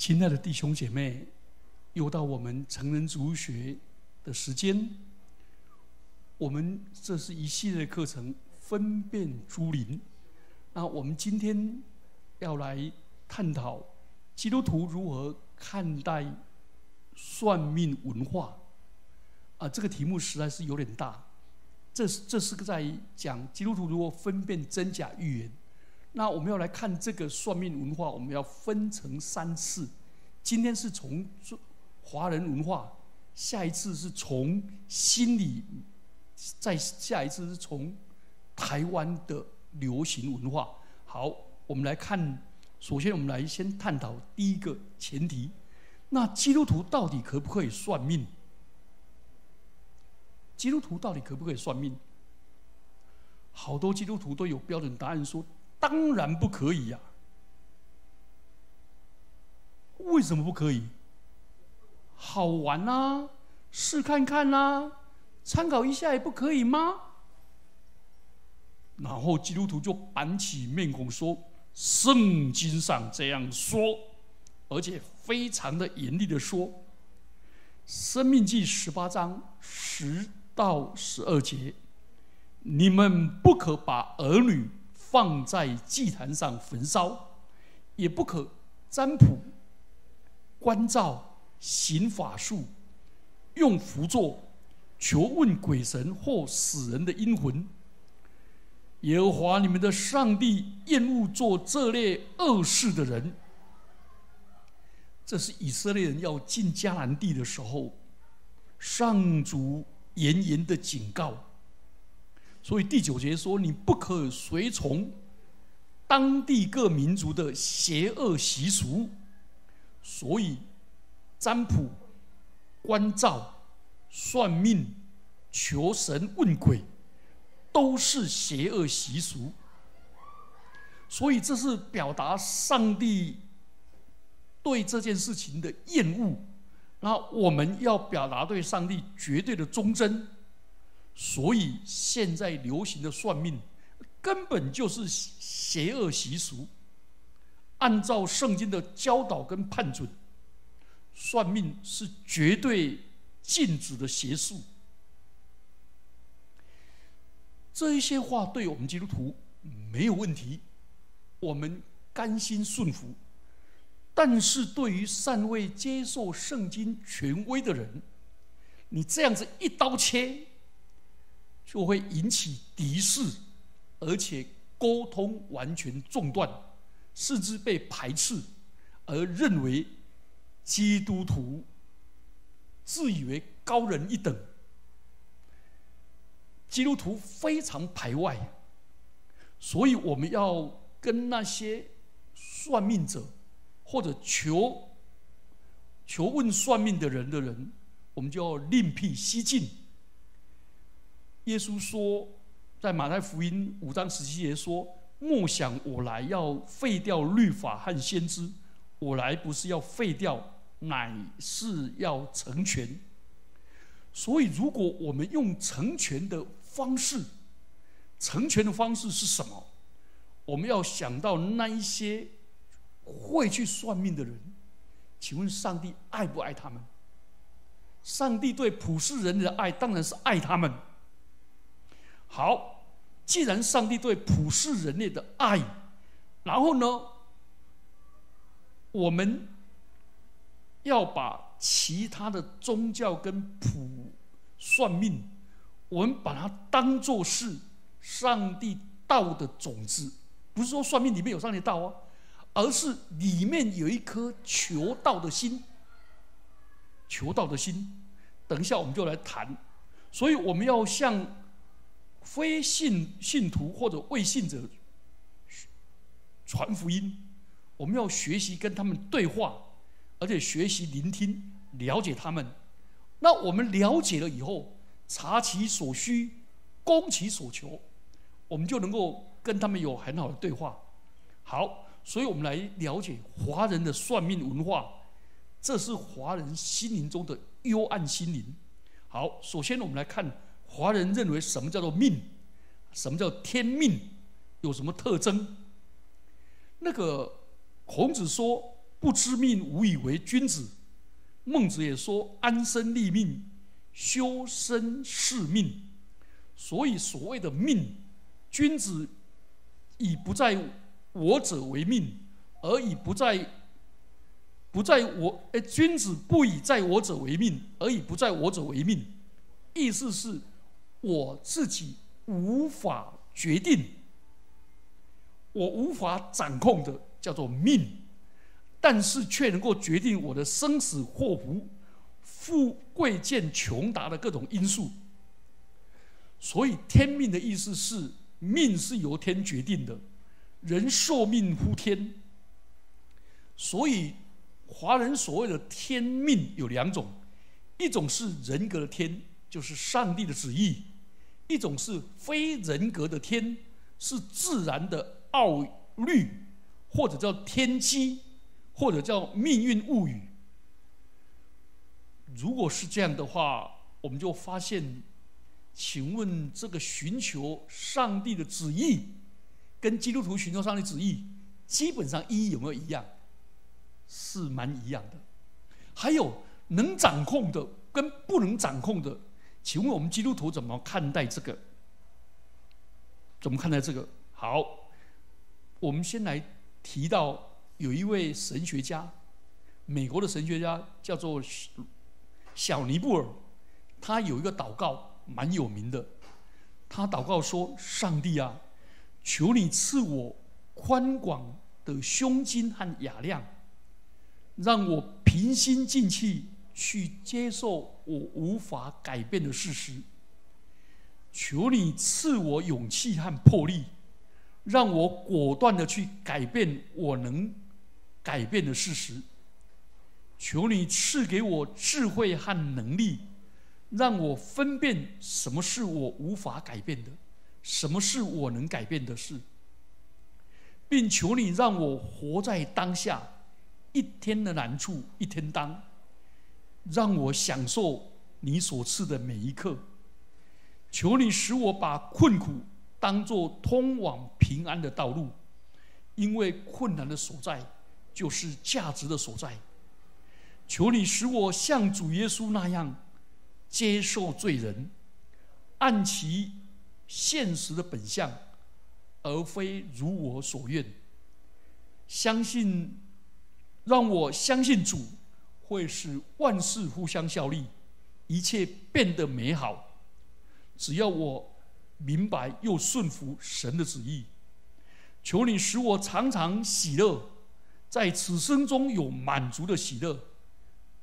亲爱的弟兄姐妹，又到我们成人主学的时间。我们这是一系列课程，分辨诸灵。那我们今天要来探讨基督徒如何看待算命文化。啊，这个题目实在是有点大。这是这是个在讲基督徒如何分辨真假预言。那我们要来看这个算命文化，我们要分成三次。今天是从华人文化，下一次是从心理，再下一次是从台湾的流行文化。好，我们来看，首先我们来先探讨第一个前提：那基督徒到底可不可以算命？基督徒到底可不可以算命？好多基督徒都有标准答案说。当然不可以呀！为什么不可以？好玩呐，试看看呐，参考一下也不可以吗？然后基督徒就板起面孔说：“圣经上这样说，而且非常的严厉的说，《生命记》十八章十到十二节，你们不可把儿女。”放在祭坛上焚烧，也不可占卜、观照、行法术、用符咒、求问鬼神或死人的阴魂。耶和华你们的上帝厌恶做这类恶事的人。这是以色列人要进迦南地的时候，上主严严的警告。所以第九节说：“你不可随从当地各民族的邪恶习俗。”所以，占卜、关照、算命、求神问鬼，都是邪恶习俗。所以，这是表达上帝对这件事情的厌恶。那我们要表达对上帝绝对的忠贞。所以现在流行的算命，根本就是邪恶习俗。按照圣经的教导跟判准，算命是绝对禁止的邪术。这一些话对我们基督徒没有问题，我们甘心顺服。但是对于尚未接受圣经权威的人，你这样子一刀切。就会引起敌视，而且沟通完全中断，甚至被排斥，而认为基督徒自以为高人一等，基督徒非常排外，所以我们要跟那些算命者或者求求问算命的人的人，我们就要另辟蹊径。耶稣说，在马太福音五章十七节说：“莫想我来要废掉律法和先知，我来不是要废掉，乃是要成全。”所以，如果我们用成全的方式，成全的方式是什么？我们要想到那一些会去算命的人，请问上帝爱不爱他们？上帝对普世人的爱，当然是爱他们。好，既然上帝对普世人类的爱，然后呢，我们要把其他的宗教跟普算命，我们把它当做是上帝道的种子，不是说算命里面有上帝道哦，而是里面有一颗求道的心，求道的心。等一下我们就来谈，所以我们要向。非信信徒或者未信者传福音，我们要学习跟他们对话，而且学习聆听，了解他们。那我们了解了以后，察其所需，攻其所求，我们就能够跟他们有很好的对话。好，所以我们来了解华人的算命文化，这是华人心灵中的幽暗心灵。好，首先我们来看。华人认为什么叫做命？什么叫天命？有什么特征？那个孔子说：“不知命，无以为君子。孟子也说：“安身立命，修身事命。”所以，所谓的命，君子以不在我者为命，而以不在不在我哎，君子不以在我者为命，而以不在我者为命。意思是，我自己无法决定，我无法掌控的叫做命。但是却能够决定我的生死祸福、富贵贱穷达的各种因素。所以天命的意思是，命是由天决定的，人受命乎天。所以华人所谓的天命有两种，一种是人格的天，就是上帝的旨意；一种是非人格的天，是自然的奥律，或者叫天机。或者叫命运物语。如果是这样的话，我们就发现，请问这个寻求上帝的旨意，跟基督徒寻求上帝旨意，基本上意义有没有一样？是蛮一样的。还有能掌控的跟不能掌控的，请问我们基督徒怎么看待这个？怎么看待这个？好，我们先来提到。有一位神学家，美国的神学家叫做小尼布尔，他有一个祷告蛮有名的。他祷告说：“上帝啊，求你赐我宽广的胸襟和雅量，让我平心静气去接受我无法改变的事实。求你赐我勇气和魄力，让我果断的去改变我能。”改变的事实，求你赐给我智慧和能力，让我分辨什么是我无法改变的，什么是我能改变的事，并求你让我活在当下，一天的难处一天当，让我享受你所赐的每一刻。求你使我把困苦当作通往平安的道路，因为困难的所在。就是价值的所在。求你使我像主耶稣那样接受罪人，按其现实的本相，而非如我所愿。相信，让我相信主会使万事互相效力，一切变得美好。只要我明白又顺服神的旨意，求你使我常常喜乐。在此生中有满足的喜乐，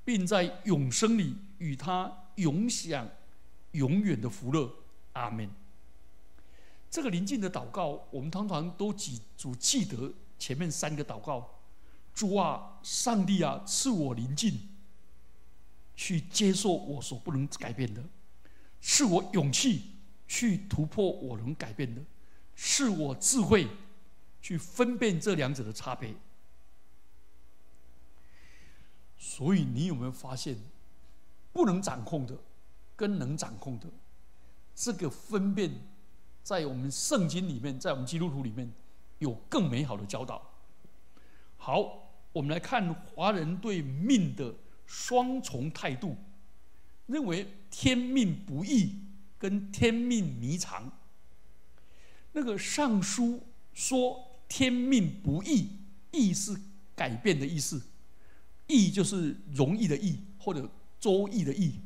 并在永生里与他永享永远的福乐。阿门。这个临近的祷告，我们通常都记主记得前面三个祷告：主啊，上帝啊，赐我宁静，去接受我所不能改变的；赐我勇气去突破我能改变的；赐我智慧去分辨这两者的差别。所以，你有没有发现，不能掌控的，跟能掌控的，这个分辨，在我们圣经里面，在我们基督徒里面，有更美好的教导。好，我们来看华人对命的双重态度，认为天命不易跟天命迷藏。那个尚书说天命不易，易是改变的意思。易就是容易的易，或者周易的易。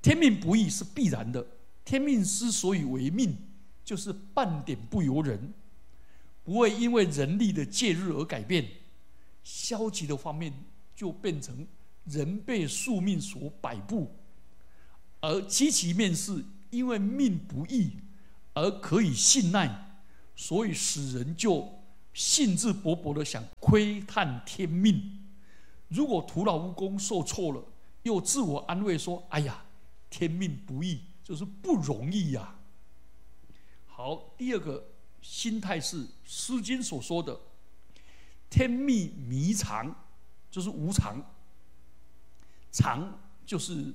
天命不易是必然的，天命之所以为命，就是半点不由人，不会因为人力的介入而改变。消极的方面就变成人被宿命所摆布，而积极面是因为命不易而可以信赖，所以使人就兴致勃勃的想窥探天命。如果徒劳无功、受挫了，又自我安慰说：“哎呀，天命不易，就是不容易呀。”好，第二个心态是《诗经》所说的“天命迷藏”，就是无常；“常”就是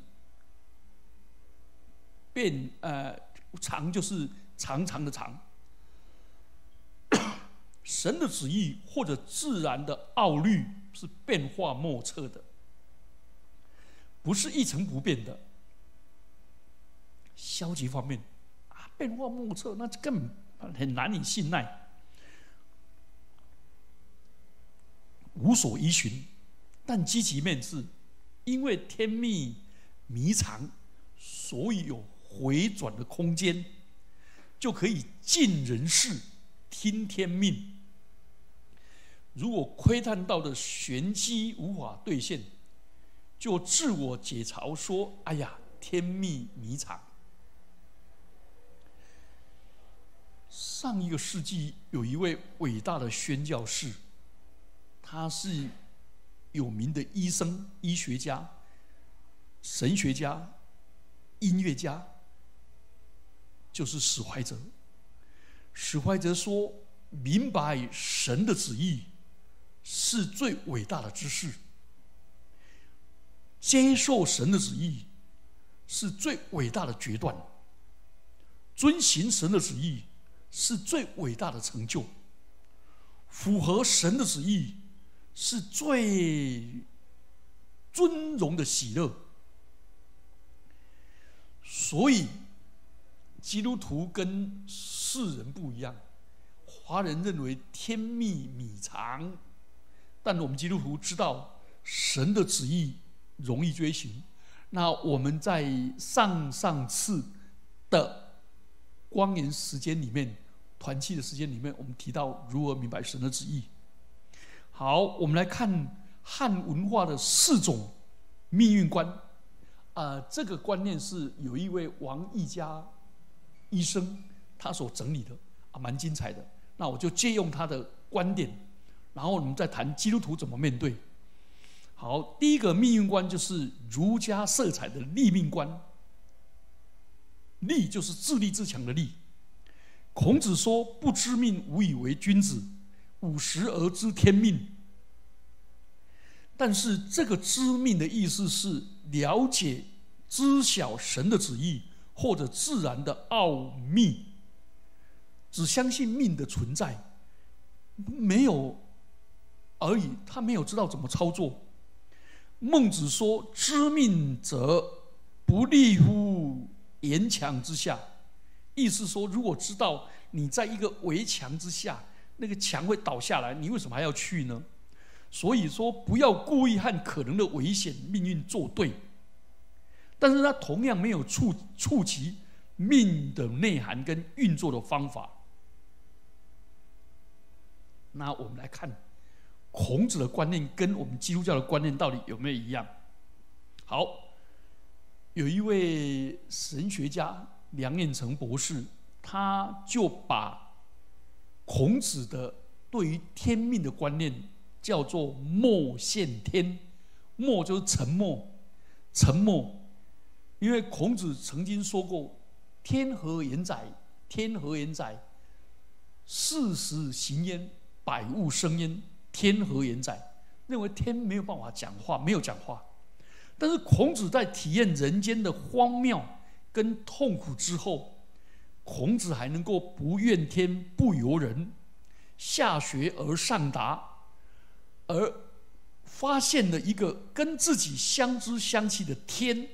变，呃，“常”就是长长的“长”。神的旨意或者自然的奥律是变化莫测的，不是一成不变的。消极方面啊，变化莫测，那根本很难以信赖，无所依循。但积极面是，因为天命迷藏，所以有回转的空间，就可以尽人事，听天命。如果窥探到的玄机无法兑现，就自我解嘲说：“哎呀，天命迷藏。”上一个世纪有一位伟大的宣教士，他是有名的医生、医学家、神学家、音乐家，就是史怀哲。史怀哲说：“明白神的旨意是最伟大的知识，接受神的旨意是最伟大的决断，遵行神的旨意。”是最伟大的成就，符合神的旨意是最尊荣的喜乐。所以，基督徒跟世人不一样。华人认为天秘米长，但我们基督徒知道神的旨意容易追寻。那我们在上上次的。光年时间里面，团契的时间里面，我们提到如何明白神的旨意。好，我们来看汉文化的四种命运观。啊，这个观念是有一位王一家医生他所整理的，啊，蛮精彩的。那我就借用他的观点，然后我们再谈基督徒怎么面对。好，第一个命运观就是儒家色彩的立命观。立就是自立自强的立。孔子说：“不知命，无以为君子。五十而知天命。”但是这个知命的意思是了解、知晓神的旨意或者自然的奥秘，只相信命的存在，没有而已。他没有知道怎么操作。孟子说：“知命者，不立乎？”岩墙之下，意思说，如果知道你在一个围墙之下，那个墙会倒下来，你为什么还要去呢？所以说，不要故意和可能的危险命运作对。但是他同样没有触触及命的内涵跟运作的方法。那我们来看孔子的观念跟我们基督教的观念到底有没有一样？好。有一位神学家梁彦成博士，他就把孔子的对于天命的观念叫做“默现天”，默就是沉默，沉默。因为孔子曾经说过：“天何言哉？天何言哉？四时行焉，百物生焉。天何言哉？”认为天没有办法讲话，没有讲话。但是孔子在体验人间的荒谬跟痛苦之后，孔子还能够不怨天不尤人，下学而上达，而发现了一个跟自己相知相契的天，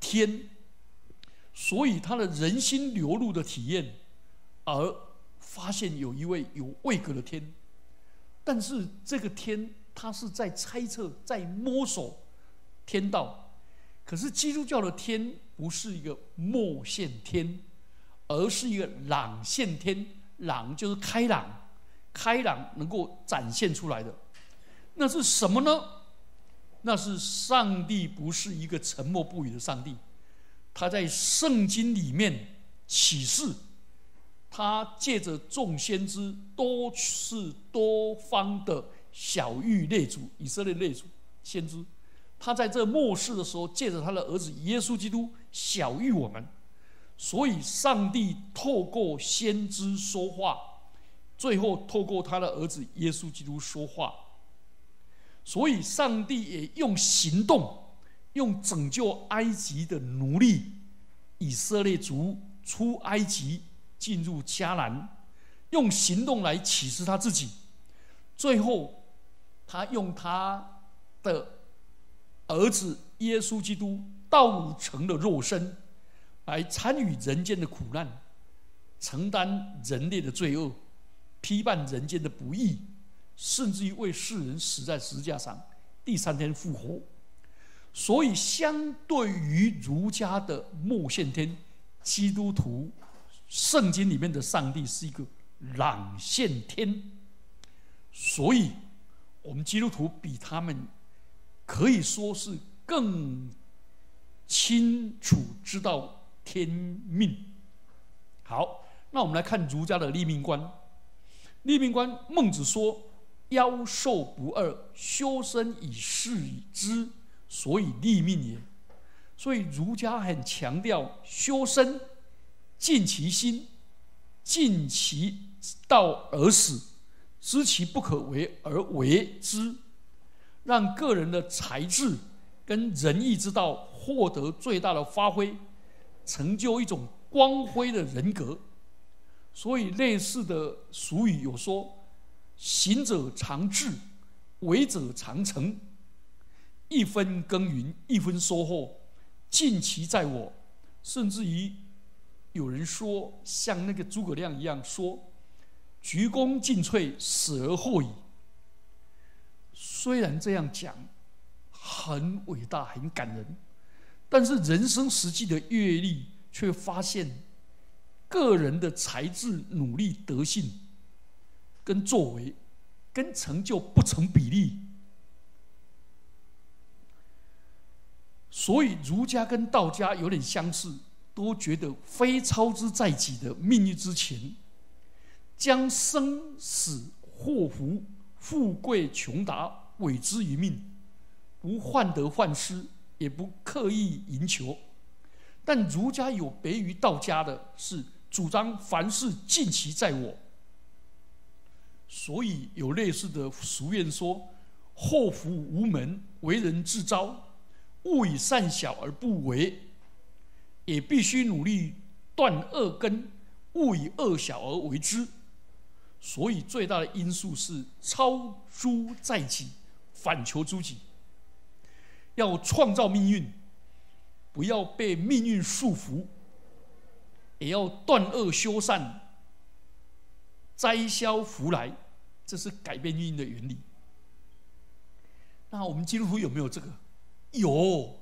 天，所以他的人心流露的体验，而发现有一位有位格的天，但是这个天。他是在猜测，在摸索天道，可是基督教的天不是一个默现天，而是一个朗现天。朗就是开朗，开朗能够展现出来的，那是什么呢？那是上帝不是一个沉默不语的上帝，他在圣经里面启示，他借着众先知多次多方的。小玉列祖，以色列列祖，先知，他在这末世的时候，借着他的儿子耶稣基督小于我们，所以上帝透过先知说话，最后透过他的儿子耶稣基督说话，所以上帝也用行动，用拯救埃及的奴隶以色列族出埃及进入迦南。用行动来启示他自己。最后，他用他的儿子耶稣基督道成了肉身，来参与人间的苦难，承担人类的罪恶，批判人间的不义，甚至于为世人死在十字架上，第三天复活。所以，相对于儒家的末线天，基督徒圣经里面的上帝是一个朗现天。所以，我们基督徒比他们可以说是更清楚知道天命。好，那我们来看儒家的立命观。立命观，孟子说：“妖兽不二，修身以事之。”所以立命也，所以儒家很强调修身，尽其心，尽其道而死，知其不可为而为之，让个人的才智跟仁义之道获得最大的发挥，成就一种光辉的人格。所以类似的俗语有说：“行者常至，为者常成。”一分耕耘一分收获，尽其在我。甚至于有人说，像那个诸葛亮一样说：“鞠躬尽瘁，死而后已。”虽然这样讲很伟大、很感人，但是人生实际的阅历却发现，个人的才智、努力、德性跟作为跟成就不成比例。所以，儒家跟道家有点相似，都觉得非操之在己的命运之前，将生死祸福、富贵穷达委之于命，不患得患失，也不刻意赢求。但儒家有别于道家的是，主张凡事尽其在我。所以有类似的俗谚说：“祸福无门，为人自招。”勿以善小而不为，也必须努力断恶根；勿以恶小而为之。所以，最大的因素是超诸在己，反求诸己。要创造命运，不要被命运束缚；也要断恶修善，摘消福来。这是改变命运的原理。那我们基督徒有没有这个？有，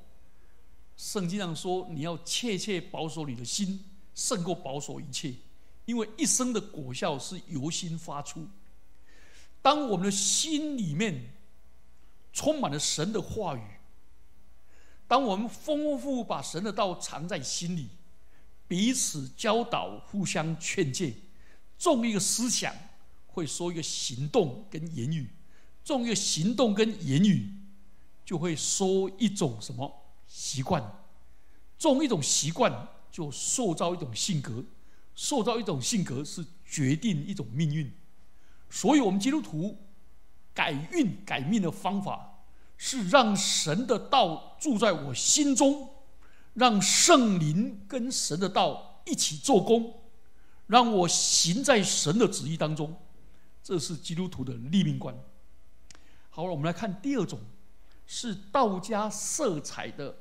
圣经上说，你要切切保守你的心，胜过保守一切，因为一生的果效是由心发出。当我们的心里面充满了神的话语，当我们丰富富把神的道藏在心里，彼此教导、互相劝诫，种一个思想，会说一个行动跟言语，种一个行动跟言语。就会说一种什么习惯，种一种习惯就塑造一种性格，塑造一种性格是决定一种命运。所以，我们基督徒改运改命的方法，是让神的道住在我心中，让圣灵跟神的道一起做工，让我行在神的旨意当中。这是基督徒的立命观。好了，我们来看第二种。是道家色彩的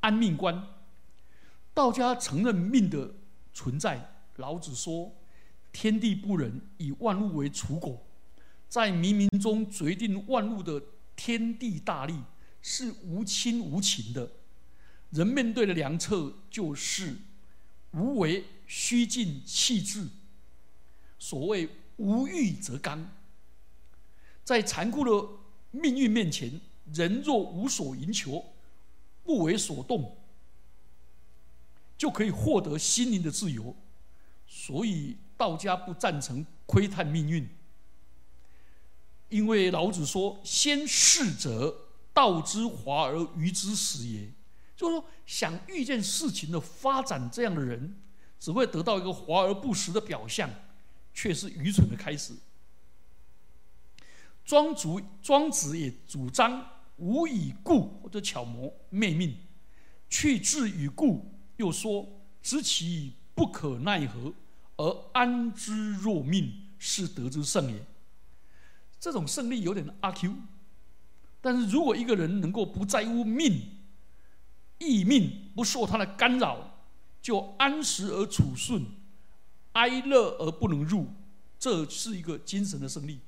安命观。道家承认命的存在。老子说：“天地不仁，以万物为刍狗。”在冥冥中决定万物的天地大力是无亲无情的。人面对的良策就是无为、虚静、气质。所谓“无欲则刚”。在残酷的命运面前，人若无所营求，不为所动，就可以获得心灵的自由。所以道家不赞成窥探命运，因为老子说：“先事者，道之华而愚之始也。”就是说，想预见事情的发展，这样的人只会得到一个华而不实的表象，却是愚蠢的开始。庄主庄子也主张无以故或者巧谋昧命，去之与故，又说知其不可奈何而安之若命，是得之胜也。这种胜利有点阿 Q，但是如果一个人能够不在乎命、意命，不受他的干扰，就安时而处顺，哀乐而不能入，这是一个精神的胜利。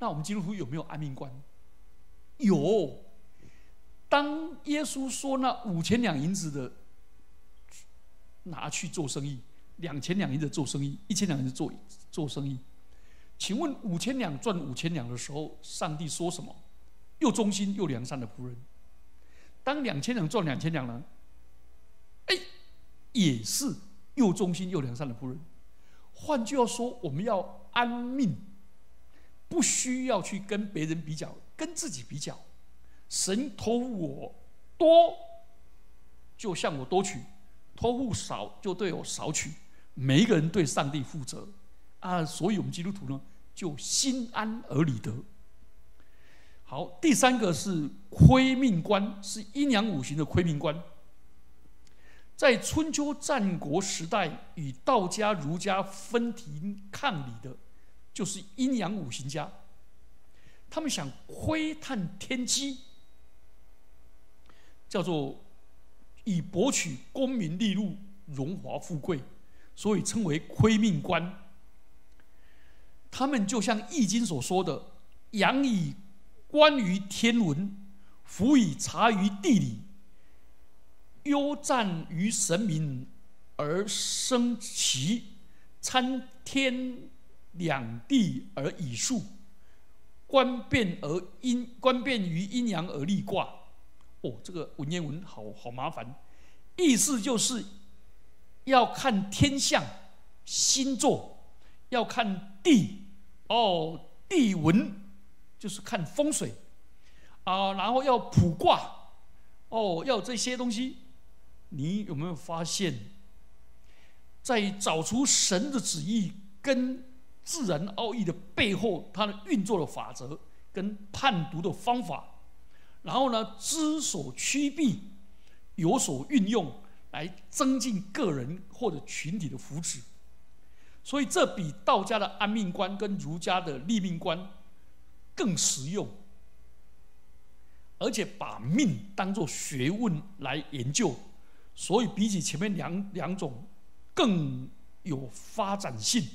那我们基督徒有没有安命观？有。当耶稣说那五千两银子的拿去做生意，两千两银子做生意，一千两银子做做生意。请问五千两赚五千两的时候，上帝说什么？又忠心又良善的仆人。当两千两赚两千两呢？哎，也是又忠心又良善的仆人。换句话说，我们要安命，不需要去跟别人比较，跟自己比较。神托付我多，就向我多取；托付少，就对我少取。每一个人对上帝负责啊，所以我们基督徒呢，就心安而理得。好，第三个是亏命观，是阴阳五行的亏命观。在春秋战国时代，与道家、儒家分庭抗礼的，就是阴阳五行家。他们想窥探天机。叫做以博取功名利禄、荣华富贵，所以称为亏命官。他们就像《易经》所说的：“阳以观于天文，俯以察于地理，忧战于神明而生奇，参天两地而以数，观变而阴观变于阴阳而立卦。”哦，这个文言文好好麻烦，意思就是要看天象、星座，要看地哦，地文就是看风水啊，然后要卜卦哦，要这些东西。你有没有发现，在找出神的旨意跟自然奥义的背后，它的运作的法则跟判读的方法？然后呢，知所趋避，有所运用，来增进个人或者群体的福祉。所以这比道家的安命观跟儒家的立命观更实用，而且把命当做学问来研究，所以比起前面两两种更有发展性。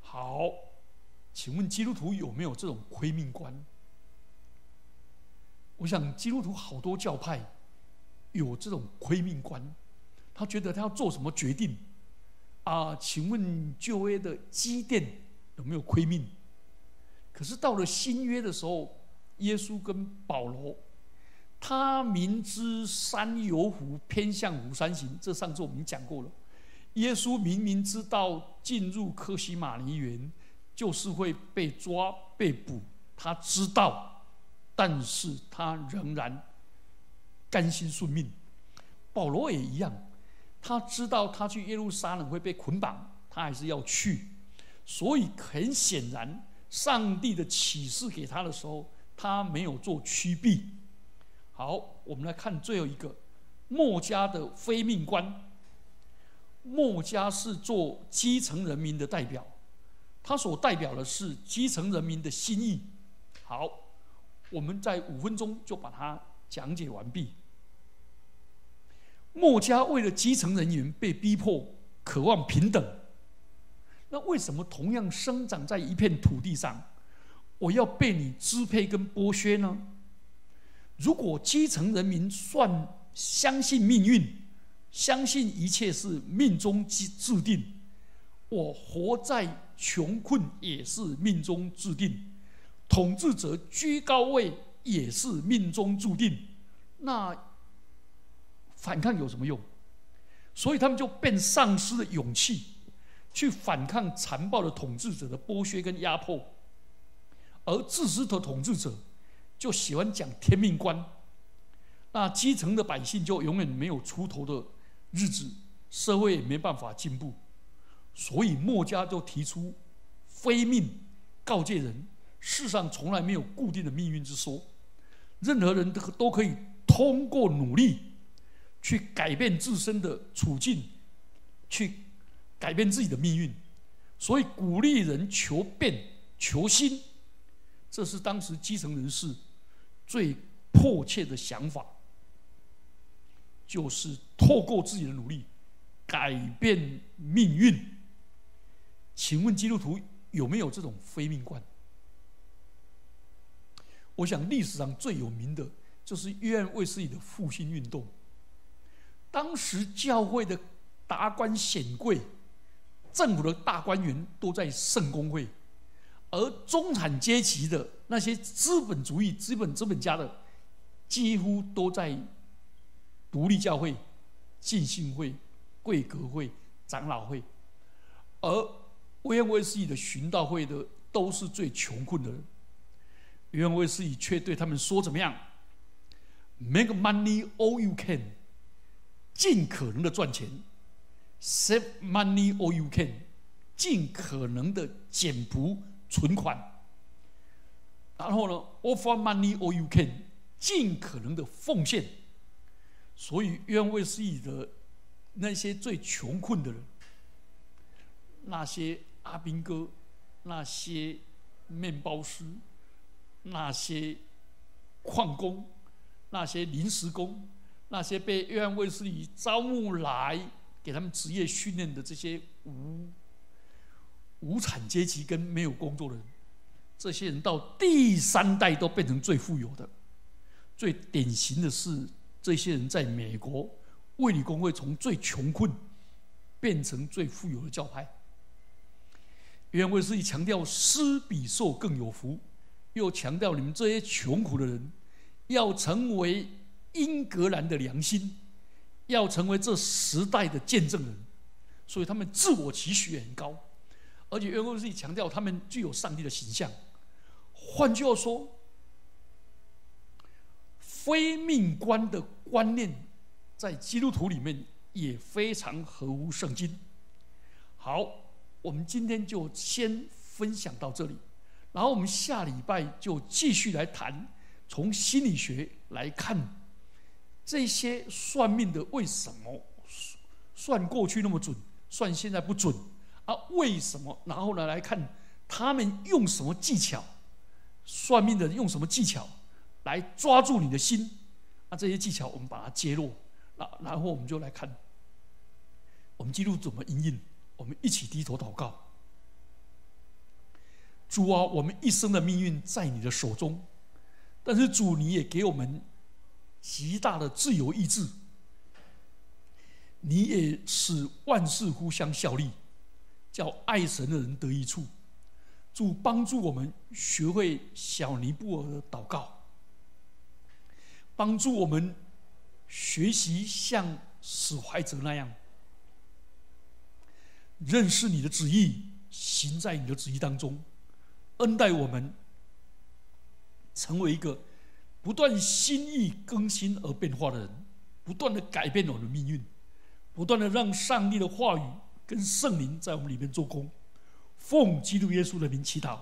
好，请问基督徒有没有这种亏命观？我想基督徒好多教派有这种亏命观，他觉得他要做什么决定啊？请问旧约的基甸有没有亏命？可是到了新约的时候，耶稣跟保罗，他明知山有虎，偏向虎山行。这上次我们讲过了。耶稣明明知道进入科西玛尼园就是会被抓被捕，他知道。但是他仍然甘心顺命。保罗也一样，他知道他去耶路撒冷会被捆绑，他还是要去。所以很显然，上帝的启示给他的时候，他没有做曲避。好，我们来看最后一个，墨家的非命观。墨家是做基层人民的代表，他所代表的是基层人民的心意。好。我们在五分钟就把它讲解完毕。墨家为了基层人员被逼迫，渴望平等。那为什么同样生长在一片土地上，我要被你支配跟剥削呢？如果基层人民算相信命运，相信一切是命中注注定，我活在穷困也是命中注定。统治者居高位也是命中注定，那反抗有什么用？所以他们就变丧失了勇气，去反抗残暴的统治者的剥削跟压迫，而自私的统治者就喜欢讲天命观，那基层的百姓就永远没有出头的日子，社会也没办法进步，所以墨家就提出非命告诫人。世上从来没有固定的命运之说，任何人都都可以通过努力去改变自身的处境，去改变自己的命运，所以鼓励人求变、求新，这是当时基层人士最迫切的想法，就是透过自己的努力改变命运。请问基督徒有没有这种非命观？我想历史上最有名的就是约翰卫斯理的复兴运动。当时教会的达官显贵、政府的大官员都在圣公会，而中产阶级的那些资本主义、资本资本家的，几乎都在独立教会、浸信会、贵格会、长老会，而威廉威斯理的寻道会的都是最穷困的人。约翰卫斯理却对他们说：“怎么样？Make money all you can。”尽可能的赚钱，save money all you can，尽可能的减补存款。然后呢，offer money all you can，尽可能的奉献。所以，约翰卫斯理的那些最穷困的人，那些阿兵哥，那些面包师，那些矿工，那些临时工。那些被约翰卫斯理招募来给他们职业训练的这些无无产阶级跟没有工作的人，这些人到第三代都变成最富有的。最典型的是，这些人在美国卫理公会从最穷困变成最富有的教派。约翰卫斯理强调施比受更有福，又强调你们这些穷苦的人要成为。英格兰的良心要成为这时代的见证人，所以他们自我期许很高，而且约翰卫强调他们具有上帝的形象。换句话说，非命观的观念在基督徒里面也非常合乎圣经。好，我们今天就先分享到这里，然后我们下礼拜就继续来谈从心理学来看。这些算命的为什么算过去那么准，算现在不准啊？为什么？然后呢，来看他们用什么技巧？算命的用什么技巧来抓住你的心？啊，这些技巧我们把它揭露，那然后我们就来看，我们记录怎么应应？我们一起低头祷告。主啊，我们一生的命运在你的手中，但是主你也给我们。极大的自由意志，你也使万事互相效力，叫爱神的人得益处。主帮助我们学会小尼布尔的祷告，帮助我们学习像史怀哲那样认识你的旨意，行在你的旨意当中，恩待我们，成为一个。不断心意更新而变化的人，不断的改变我的命运，不断的让上帝的话语跟圣灵在我们里面做工。奉基督耶稣的名祈祷。